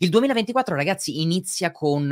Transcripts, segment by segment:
Il 2024, ragazzi, inizia con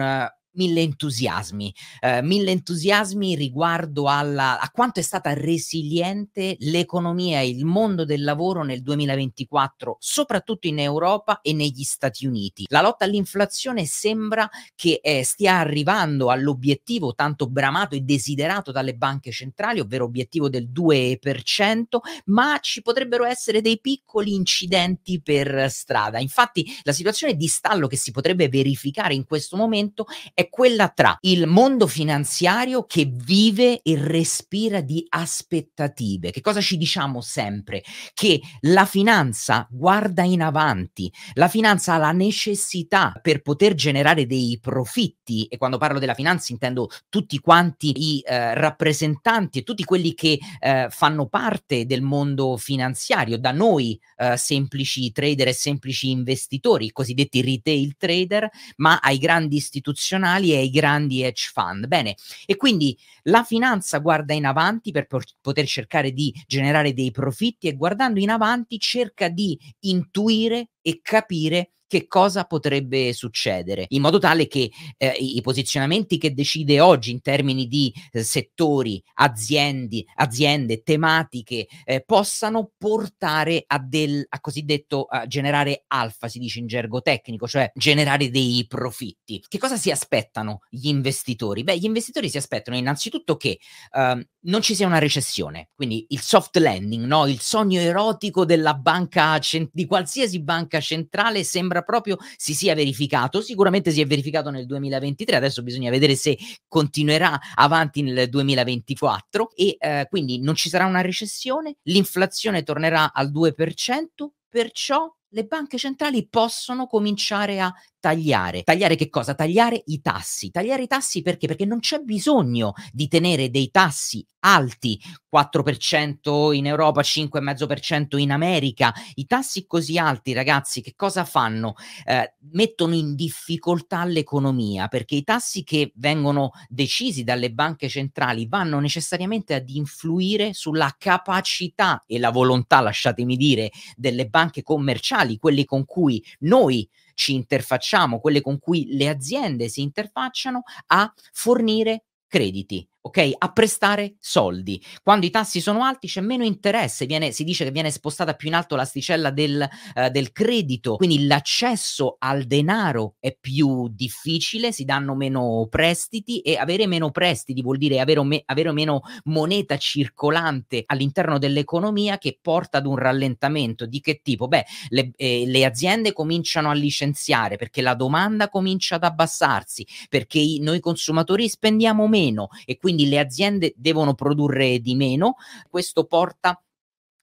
mille entusiasmi, eh, mille entusiasmi riguardo alla, a quanto è stata resiliente l'economia e il mondo del lavoro nel 2024, soprattutto in Europa e negli Stati Uniti. La lotta all'inflazione sembra che eh, stia arrivando all'obiettivo tanto bramato e desiderato dalle banche centrali, ovvero obiettivo del 2%, ma ci potrebbero essere dei piccoli incidenti per strada. Infatti la situazione di stallo che si potrebbe verificare in questo momento è quella tra il mondo finanziario che vive e respira di aspettative. Che cosa ci diciamo sempre? Che la finanza guarda in avanti, la finanza ha la necessità per poter generare dei profitti e quando parlo della finanza intendo tutti quanti i eh, rappresentanti e tutti quelli che eh, fanno parte del mondo finanziario, da noi eh, semplici trader e semplici investitori, i cosiddetti retail trader, ma ai grandi istituzionali istituzionali e ai grandi hedge fund. Bene, e quindi la finanza guarda in avanti per poter cercare di generare dei profitti e guardando in avanti cerca di intuire e capire che cosa potrebbe succedere, in modo tale che eh, i posizionamenti che decide oggi in termini di eh, settori, aziende, aziende tematiche, eh, possano portare a del a cosiddetto a generare alfa, si dice in gergo tecnico, cioè generare dei profitti. Che cosa si aspettano gli investitori? Beh, gli investitori si aspettano innanzitutto che uh, non ci sia una recessione, quindi il soft landing, no? il sogno erotico della banca, di qualsiasi banca centrale sembra proprio si sia verificato. Sicuramente si è verificato nel 2023, adesso bisogna vedere se continuerà avanti nel 2024 e eh, quindi non ci sarà una recessione, l'inflazione tornerà al 2%, perciò le banche centrali possono cominciare a tagliare. Tagliare che cosa? Tagliare i tassi. Tagliare i tassi perché? Perché non c'è bisogno di tenere dei tassi alti, 4% in Europa, 5,5% in America. I tassi così alti, ragazzi, che cosa fanno? Eh, mettono in difficoltà l'economia perché i tassi che vengono decisi dalle banche centrali vanno necessariamente ad influire sulla capacità e la volontà, lasciatemi dire, delle banche commerciali, quelle con cui noi ci interfacciamo, quelle con cui le aziende si interfacciano a fornire crediti ok? A prestare soldi. Quando i tassi sono alti c'è meno interesse, viene, si dice che viene spostata più in alto l'asticella del, uh, del credito, quindi l'accesso al denaro è più difficile, si danno meno prestiti e avere meno prestiti vuol dire avere, me- avere meno moneta circolante all'interno dell'economia che porta ad un rallentamento. Di che tipo? Beh, le, eh, le aziende cominciano a licenziare perché la domanda comincia ad abbassarsi, perché i, noi consumatori spendiamo meno e quindi quindi le aziende devono produrre di meno, questo porta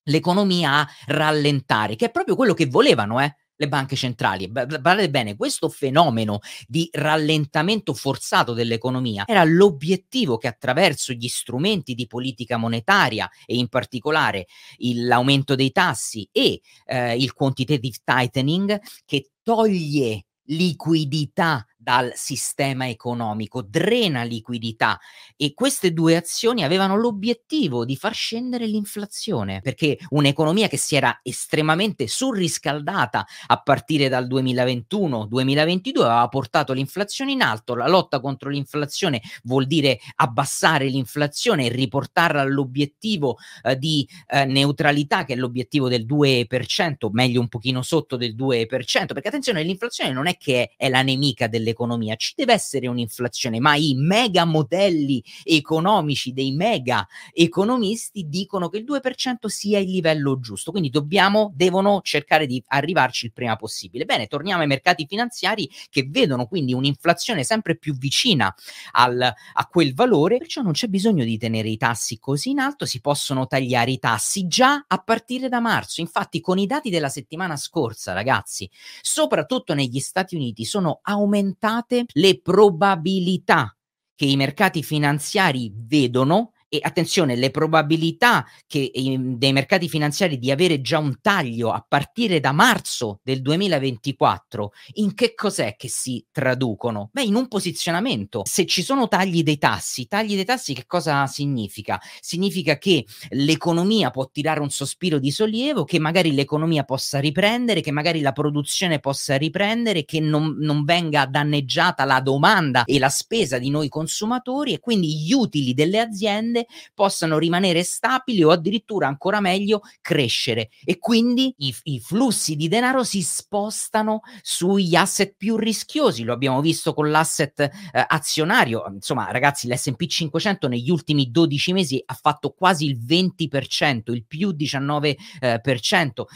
l'economia a rallentare, che è proprio quello che volevano, eh le banche centrali. Guardate bene, questo fenomeno di rallentamento forzato dell'economia era l'obiettivo che attraverso gli strumenti di politica monetaria e in particolare il, l'aumento dei tassi e eh, il quantitative tightening che toglie liquidità dal sistema economico, drena liquidità. E queste due azioni avevano l'obiettivo di far scendere l'inflazione, perché un'economia che si era estremamente surriscaldata a partire dal 2021-2022 aveva portato l'inflazione in alto, la lotta contro l'inflazione vuol dire abbassare l'inflazione e riportarla all'obiettivo eh, di eh, neutralità che è l'obiettivo del 2%, meglio un pochino sotto del 2%, perché attenzione, l'inflazione non è che è la nemica delle dell'economia, ci deve essere un'inflazione, ma i mega modelli economici dei mega economisti dicono che il 2% sia il livello giusto, quindi dobbiamo, devono cercare di arrivarci il prima possibile. Bene, torniamo ai mercati finanziari che vedono quindi un'inflazione sempre più vicina al, a quel valore, perciò non c'è bisogno di tenere i tassi così in alto, si possono tagliare i tassi già a partire da marzo. Infatti con i dati della settimana scorsa, ragazzi, soprattutto negli Stati Uniti sono aumentati aumentate le probabilità che i mercati finanziari vedono e attenzione, le probabilità che, ehm, dei mercati finanziari di avere già un taglio a partire da marzo del 2024, in che cos'è che si traducono? Beh, in un posizionamento. Se ci sono tagli dei tassi, tagli dei tassi che cosa significa? Significa che l'economia può tirare un sospiro di sollievo, che magari l'economia possa riprendere, che magari la produzione possa riprendere, che non, non venga danneggiata la domanda e la spesa di noi consumatori e quindi gli utili delle aziende possano rimanere stabili o addirittura ancora meglio crescere e quindi i, i flussi di denaro si spostano sugli asset più rischiosi. Lo abbiamo visto con l'asset eh, azionario. Insomma, ragazzi, l'SP 500 negli ultimi 12 mesi ha fatto quasi il 20%, il più 19%. Eh,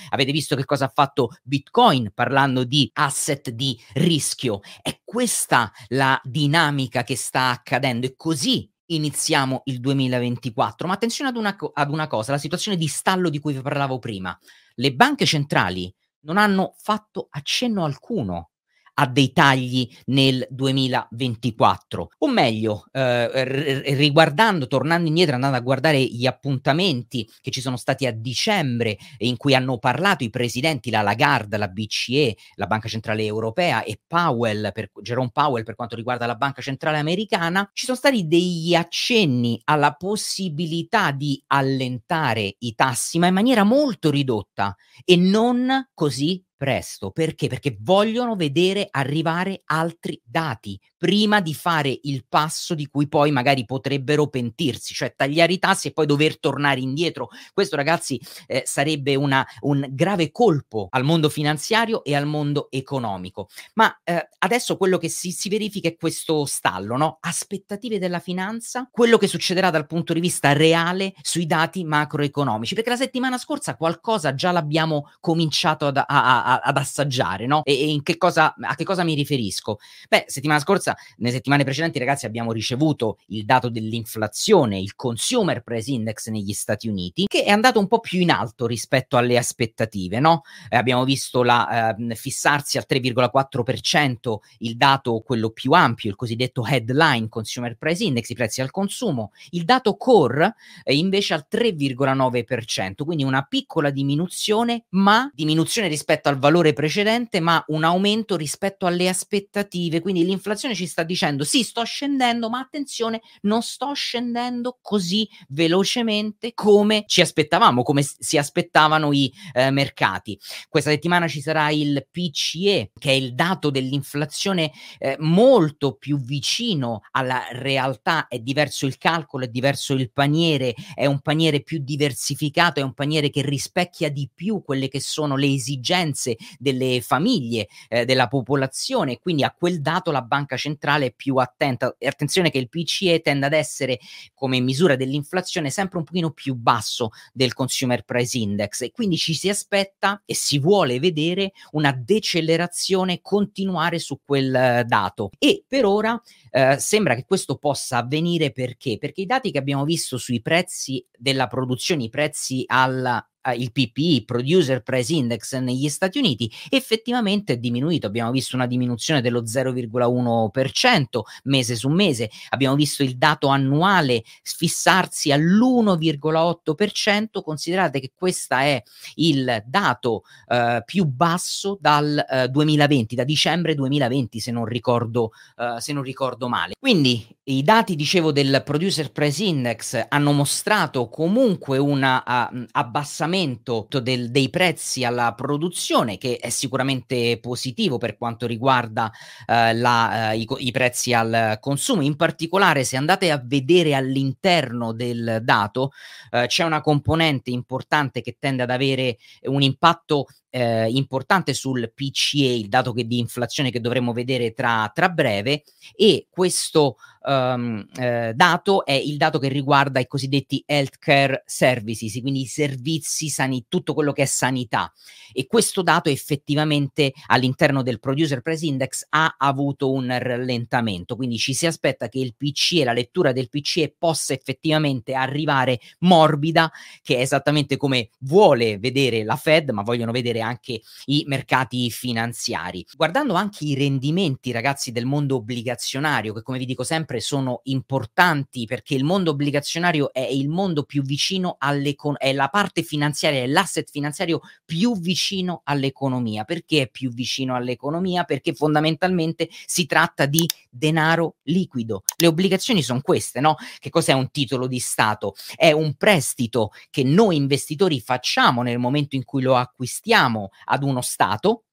Avete visto che cosa ha fatto Bitcoin parlando di asset di rischio? È questa la dinamica che sta accadendo e così iniziamo il 2024. Ma attenzione ad una, ad una cosa, la situazione di stallo di cui vi parlavo prima. Le banche centrali non hanno fatto accenno alcuno a dei tagli nel 2024. O meglio, eh, riguardando, tornando indietro, andando a guardare gli appuntamenti che ci sono stati a dicembre in cui hanno parlato i presidenti, la Lagarde, la BCE, la Banca Centrale Europea e Powell, per, Jerome Powell per quanto riguarda la Banca Centrale Americana, ci sono stati degli accenni alla possibilità di allentare i tassi, ma in maniera molto ridotta e non così presto. Perché? Perché vogliono vedere arrivare altri dati prima di fare il passo di cui poi magari potrebbero pentirsi, cioè tagliare i tassi e poi dover tornare indietro. Questo, ragazzi, eh, sarebbe una, un grave colpo al mondo finanziario e al mondo economico. Ma eh, adesso quello che si, si, verifica è questo stallo, no? Aspettative della finanza, quello che succederà dal punto di vista reale sui dati macroeconomici, perché la settimana scorsa qualcosa già l'abbiamo cominciato ad, a, a, ad assaggiare, no? E, e che cosa, a che cosa mi riferisco? Beh, settimana scorsa, nelle settimane precedenti, ragazzi, abbiamo ricevuto il dato dell'inflazione, il Consumer Price Index negli Stati Uniti, che è andato un po' più in alto rispetto alle aspettative, no? Eh, abbiamo visto la, eh, fissarsi al 3,4% il dato, quello più ampio, il cosiddetto headline Consumer Price Index, i prezzi al consumo, il dato core eh, invece al 3,9%, quindi una piccola diminuzione, ma diminuzione rispetto al valore precedente, ma un aumento rispetto alle aspettative. Quindi l'inflazione ci sta dicendo sì, sto scendendo, ma attenzione, non sto scendendo così velocemente come ci aspettavamo, come si aspettavano i eh, mercati. Questa settimana ci sarà il PCE, che è il dato dell'inflazione eh, molto più vicino alla realtà, è diverso il calcolo, è diverso il paniere, è un paniere più diversificato, è un paniere che rispecchia di più quelle che sono le esigenze esigenze delle famiglie, eh, della popolazione, quindi a quel dato la banca centrale è più attenta. E attenzione che il PCE tende ad essere come misura dell'inflazione sempre un pochino più basso del Consumer Price Index e quindi ci si aspetta e si vuole vedere una decelerazione continuare su quel eh, dato e per ora eh, sembra che questo possa avvenire perché? Perché i dati che abbiamo visto sui prezzi della produzione, i prezzi alla eh, il PPI, Producer Price Index negli Stati Uniti, effettivamente è diminuito. Abbiamo visto una diminuzione dello 0,1% mese su mese, abbiamo visto il dato annuale fissarsi all'1,8%. Considerate che questo è il dato eh, più basso dal eh, 2020, da dicembre 2020, se non ricordo, eh, se non ricordo male. Quindi i dati, dicevo, del Producer Price Index hanno mostrato comunque un uh, abbassamento aumento del, dei prezzi alla produzione, che è sicuramente positivo per quanto riguarda eh, la, eh, i, i, prezzi al consumo. In particolare, se andate a vedere all'interno del dato, eh, c'è una componente importante che tende ad avere un impatto eh, importante sul PCA, il dato che, di inflazione che dovremo vedere tra, tra breve, e questo um, eh, dato è il dato che riguarda i cosiddetti healthcare services, quindi i servizi sani, tutto quello che è sanità. E questo dato effettivamente all'interno del Producer Price Index ha avuto un rallentamento, quindi ci si aspetta che il PCE, la lettura del PCE possa effettivamente arrivare morbida, che è esattamente come vuole vedere la Fed, ma vogliono vedere anche i mercati finanziari. Guardando anche i rendimenti, ragazzi, del mondo obbligazionario, che come vi dico sempre sono importanti perché il mondo obbligazionario è il mondo più vicino all'economia, è la parte finanziaria, è l'asset finanziario più vicino all'economia. Perché è più vicino all'economia? Perché fondamentalmente si tratta di denaro liquido. Le obbligazioni sono queste, no? Che cos'è un titolo di Stato? È un prestito che noi investitori facciamo nel momento in cui lo acquistiamo ad uno Stato,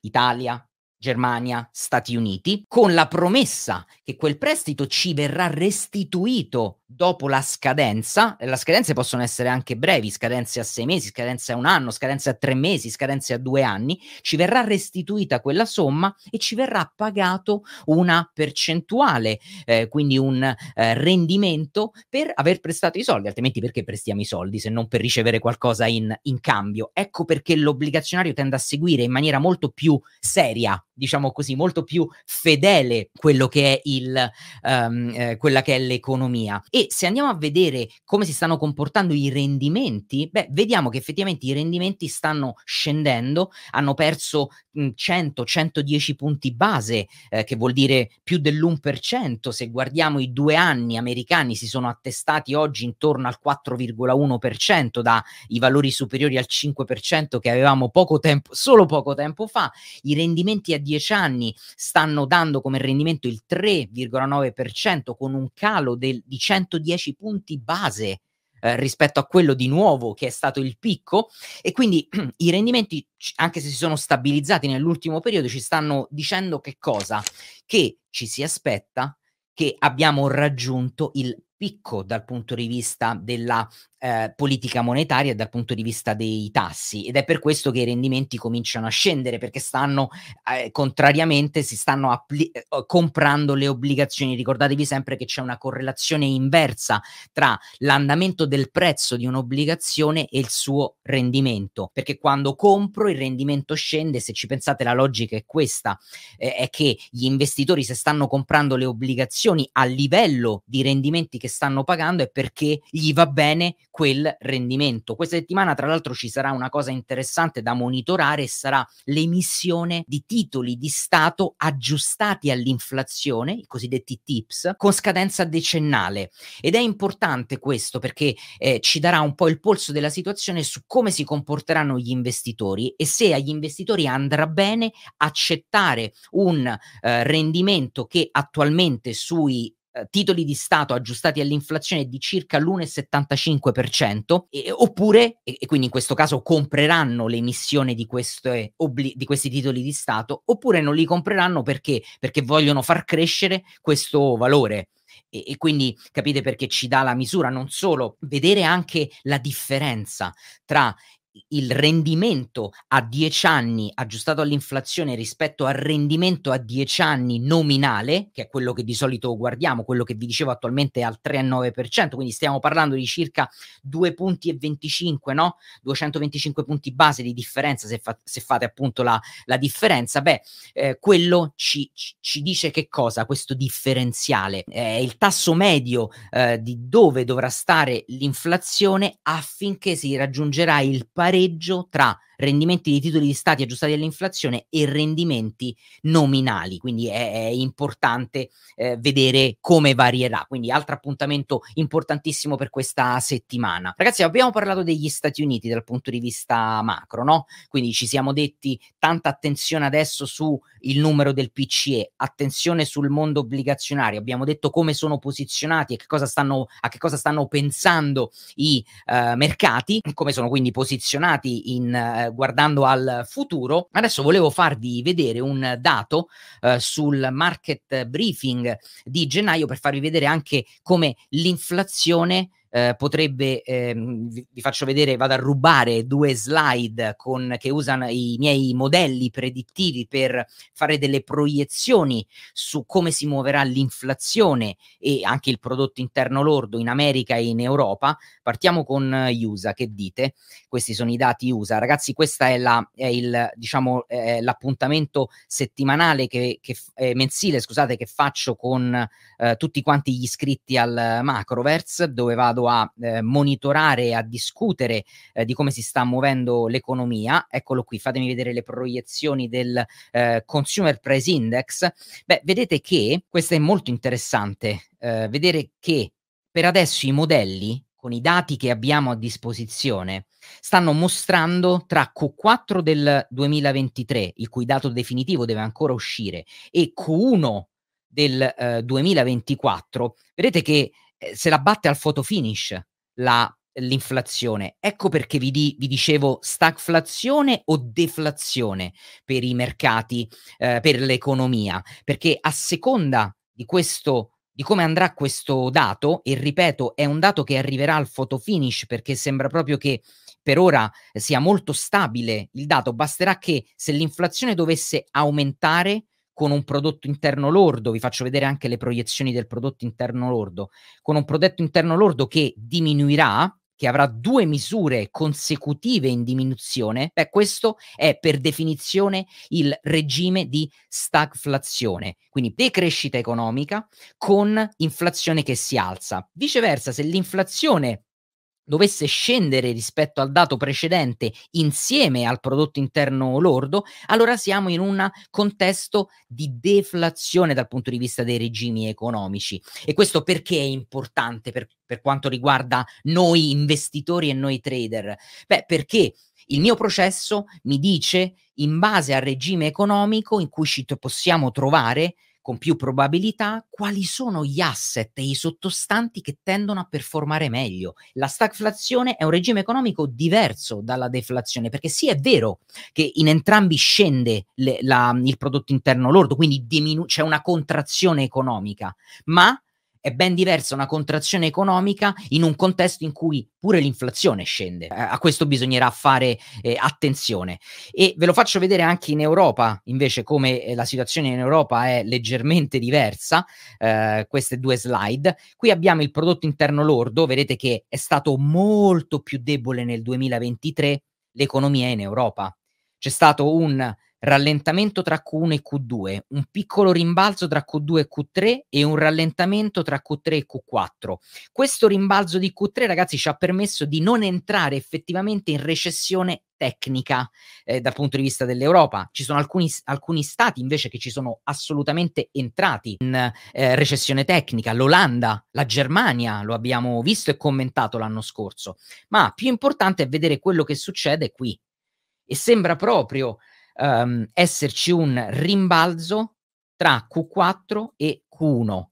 Italia, Germania, Stati Uniti, con la promessa che quel prestito ci verrà restituito dopo la scadenza. Le scadenze possono essere anche brevi, scadenze a sei mesi, scadenze a un anno, scadenze a tre mesi, scadenze a due anni. Ci verrà restituita quella somma e ci verrà pagato una percentuale, eh, quindi un eh, rendimento per aver prestato i soldi, altrimenti perché prestiamo i soldi se non per ricevere qualcosa in, in cambio? Ecco perché l'obbligazionario tende a seguire in maniera molto più seria diciamo così, molto più fedele quello che è il, um, eh, quella che è l'economia. E se andiamo a vedere come si stanno comportando i rendimenti, beh, vediamo che effettivamente i rendimenti stanno scendendo, hanno perso 100-110 punti base, eh, che vuol dire più dell'1%. Se guardiamo i due anni americani si sono attestati oggi intorno al 4,1% dai valori superiori al 5% che avevamo poco tempo, solo poco tempo fa. I rendimenti a 10 anni stanno dando come rendimento il 3,9% con un calo del, di 110 punti base eh, rispetto a quello di nuovo che è stato il picco e quindi i rendimenti anche se si sono stabilizzati nell'ultimo periodo ci stanno dicendo che cosa? Che ci si aspetta che abbiamo raggiunto il picco dal punto di vista della eh, politica monetaria dal punto di vista dei tassi ed è per questo che i rendimenti cominciano a scendere perché stanno eh, contrariamente si stanno appli- eh, comprando le obbligazioni. Ricordatevi sempre che c'è una correlazione inversa tra l'andamento del prezzo di un'obbligazione e il suo rendimento perché quando compro il rendimento scende se ci pensate la logica è questa eh, è che gli investitori se stanno comprando le obbligazioni a livello di rendimenti che stanno pagando è perché gli va bene quel rendimento. Questa settimana, tra l'altro, ci sarà una cosa interessante da monitorare e sarà l'emissione di titoli di Stato aggiustati all'inflazione, i cosiddetti TIPS, con scadenza decennale. Ed è importante questo perché eh, ci darà un po' il polso della situazione su come si comporteranno gli investitori e se agli investitori andrà bene accettare un eh, rendimento che attualmente sui eh, titoli di Stato aggiustati all'inflazione di circa l'1,75%, e, oppure, e, e, quindi in questo caso compreranno l'emissione di, queste, obli- di questi titoli di Stato, oppure non li compreranno perché? Perché vogliono far crescere questo valore. E, e, quindi capite perché ci dà la misura, non solo vedere anche la differenza tra il rendimento a 10 anni aggiustato all'inflazione rispetto al rendimento a 10 anni nominale, che è quello che di solito guardiamo, quello che vi dicevo attualmente è al 3,9%, quindi stiamo parlando di circa 2 punti e 25, no? 225 punti base di differenza se, fa- se fate appunto la, la differenza, beh, eh, quello ci, ci, dice che cosa? Questo differenziale è il tasso medio eh, di dove dovrà stare l'inflazione affinché si raggiungerà il pareggio tra rendimenti di titoli di stati aggiustati all'inflazione e rendimenti nominali, quindi è, è importante eh, vedere come varierà. Quindi altro appuntamento importantissimo per questa settimana. Ragazzi, abbiamo parlato degli Stati Uniti dal punto di vista macro, no? Quindi ci siamo detti tanta attenzione adesso su il numero del PCE, attenzione sul mondo obbligazionario, abbiamo detto come sono posizionati e che cosa stanno, a che cosa stanno pensando i uh, mercati, come sono quindi posizionati in guardando al futuro. Adesso volevo farvi vedere un dato eh, sul market briefing di gennaio per farvi vedere anche come l'inflazione eh, potrebbe, ehm, vi, vi, faccio vedere, vado a rubare due slide con, che usano i miei modelli predittivi per fare delle proiezioni su come si muoverà l'inflazione e anche il prodotto interno lordo in America e in Europa. Partiamo con USA, che dite? Questi sono i dati USA. Ragazzi, questo è, la, è il, diciamo, è l'appuntamento settimanale che, che eh, mensile, scusate, che faccio con eh, tutti quanti gli iscritti al Macroverse, dove vado vado a eh, monitorare e a discutere eh, di come si sta muovendo l'economia. Eccolo qui, fatemi vedere le proiezioni del eh, Consumer Price Index. Beh, vedete che questo è molto interessante, eh, vedere che per adesso i modelli con i dati che abbiamo a disposizione, stanno mostrando tra Q4 del 2023, il cui dato definitivo deve ancora uscire, e Q1 del eh, 2024, vedete che se la batte al photo finish la, l'inflazione. Ecco perché vi, di, vi, dicevo stagflazione o deflazione per i mercati, eh, per l'economia, perché a seconda di questo di come andrà questo dato, e ripeto, è un dato che arriverà al photo finish perché sembra proprio che per ora sia molto stabile il dato, basterà che se l'inflazione dovesse aumentare con un prodotto interno lordo, vi faccio vedere anche le proiezioni del prodotto interno lordo, con un prodotto interno lordo che diminuirà, che avrà due misure consecutive in diminuzione, beh, questo è per definizione il regime di stagflazione, quindi decrescita economica con inflazione che si alza. Viceversa, se l'inflazione dovesse scendere rispetto al dato precedente insieme al prodotto interno lordo, allora siamo in un contesto di deflazione dal punto di vista dei regimi economici. E questo perché è importante per, per quanto riguarda noi investitori e noi trader? Beh, perché il mio processo mi dice, in base al regime economico in cui ci possiamo trovare, con più probabilità quali sono gli asset e i sottostanti che tendono a performare meglio. La stagflazione è un regime economico diverso dalla deflazione, perché sì è vero che in entrambi scende le, la, il prodotto interno lordo, quindi diminu- c'è una contrazione economica, ma è ben diversa una contrazione economica in un contesto in cui pure l'inflazione scende. Eh, a questo bisognerà fare eh, attenzione. E ve lo faccio vedere anche in Europa, invece, come eh, la situazione in Europa è leggermente diversa. Eh, queste due slide. Qui abbiamo il prodotto interno lordo, vedete che è stato molto più debole nel 2023 l'economia in Europa. C'è stato un rallentamento tra Q1 e Q2, un piccolo rimbalzo tra Q2 e Q3 e un rallentamento tra Q3 e Q4. Questo rimbalzo di Q3, ragazzi, ci ha permesso di non entrare effettivamente in recessione tecnica eh, dal punto di vista dell'Europa. Ci sono alcuni, alcuni, stati invece che ci sono assolutamente entrati in eh, recessione tecnica, l'Olanda, la Germania, lo abbiamo visto e commentato l'anno scorso. Ma più importante è vedere quello che succede qui. E sembra proprio um, esserci un rimbalzo tra Q4 e Q1.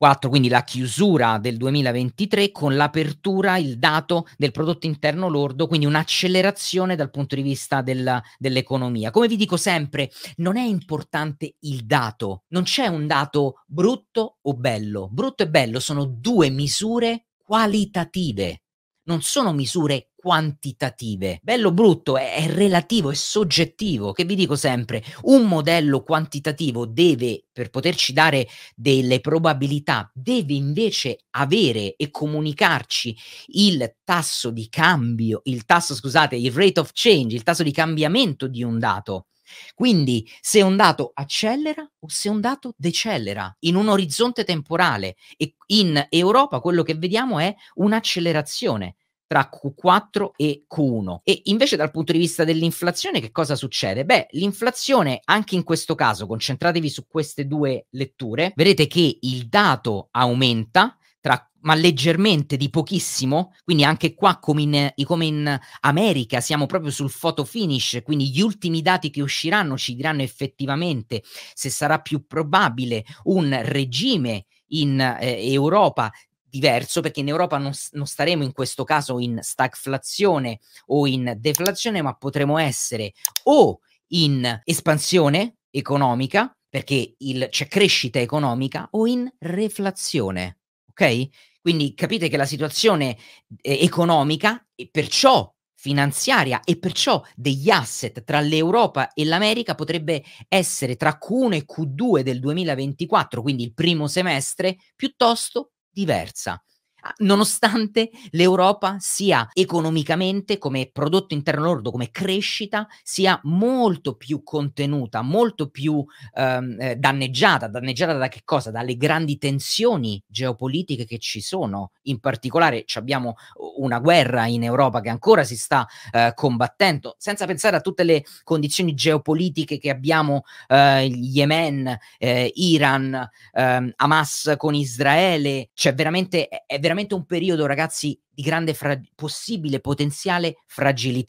4, quindi la chiusura del 2023 con l'apertura, il dato del prodotto interno lordo, quindi un'accelerazione dal punto di vista della, dell'economia. Come vi dico sempre, non è importante il dato, non c'è un dato brutto o bello. Brutto e bello sono due misure qualitative non sono misure quantitative. Bello brutto è, è, relativo, è soggettivo, che vi dico sempre, un modello quantitativo deve, per poterci dare delle probabilità, deve invece avere e comunicarci il tasso di cambio, il tasso, scusate, il rate of change, il tasso di cambiamento di un dato. Quindi se un dato accelera o se un dato decelera in un orizzonte temporale e in Europa quello che vediamo è un'accelerazione tra Q4 e Q1. E invece dal punto di vista dell'inflazione che cosa succede? Beh, l'inflazione anche in questo caso, concentratevi su queste due letture, vedete che il dato aumenta tra ma leggermente di pochissimo, quindi anche qua come in, come in, America siamo proprio sul photo finish, quindi gli ultimi dati che usciranno ci diranno effettivamente se sarà più probabile un regime in eh, Europa diverso perché in Europa non, non, staremo in questo caso in stagflazione o in deflazione, ma potremo essere o in espansione economica perché il, c'è crescita economica o in reflazione. Ok? Quindi capite che la situazione eh, economica e perciò finanziaria e perciò degli asset tra l'Europa e l'America potrebbe essere tra Q1 e Q2 del 2024, quindi il primo semestre, piuttosto diversa. Ah, nonostante l'Europa sia economicamente, come prodotto interno lordo, come crescita, sia molto più contenuta, molto più ehm, eh, danneggiata. Danneggiata da che cosa? Dalle grandi tensioni geopolitiche che ci sono. In particolare abbiamo una guerra in Europa che ancora si sta eh, combattendo, senza pensare a tutte le condizioni geopolitiche che abbiamo, eh, Yemen, eh, Iran, ehm, Hamas con Israele. Cioè veramente è, è veramente un periodo, ragazzi, di grande fra- possibile potenziale fragilità.